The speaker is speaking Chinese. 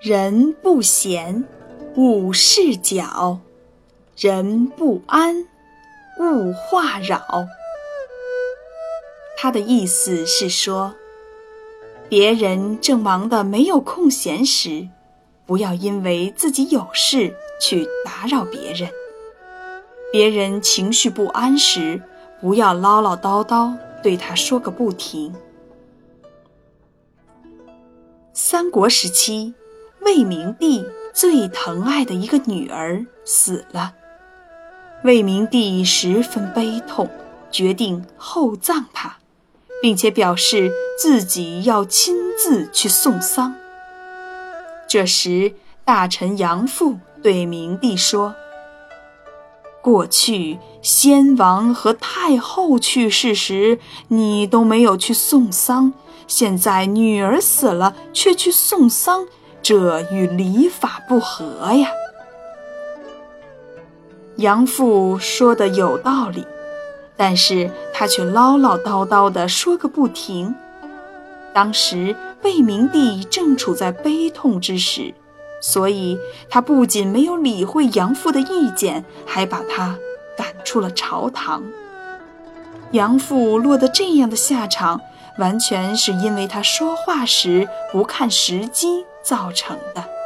人不闲，勿事搅；人不安，勿话扰。他的意思是说，别人正忙得没有空闲时，不要因为自己有事去打扰别人；别人情绪不安时，不要唠唠叨叨对他说个不停。三国时期。魏明帝最疼爱的一个女儿死了，魏明帝十分悲痛，决定厚葬她，并且表示自己要亲自去送丧。这时，大臣杨阜对明帝说：“过去先王和太后去世时，你都没有去送丧，现在女儿死了却去送丧。”这与礼法不合呀！杨父说的有道理，但是他却唠唠叨叨的说个不停。当时魏明帝正处在悲痛之时，所以他不仅没有理会杨父的意见，还把他赶出了朝堂。杨父落得这样的下场，完全是因为他说话时不看时机。造成的。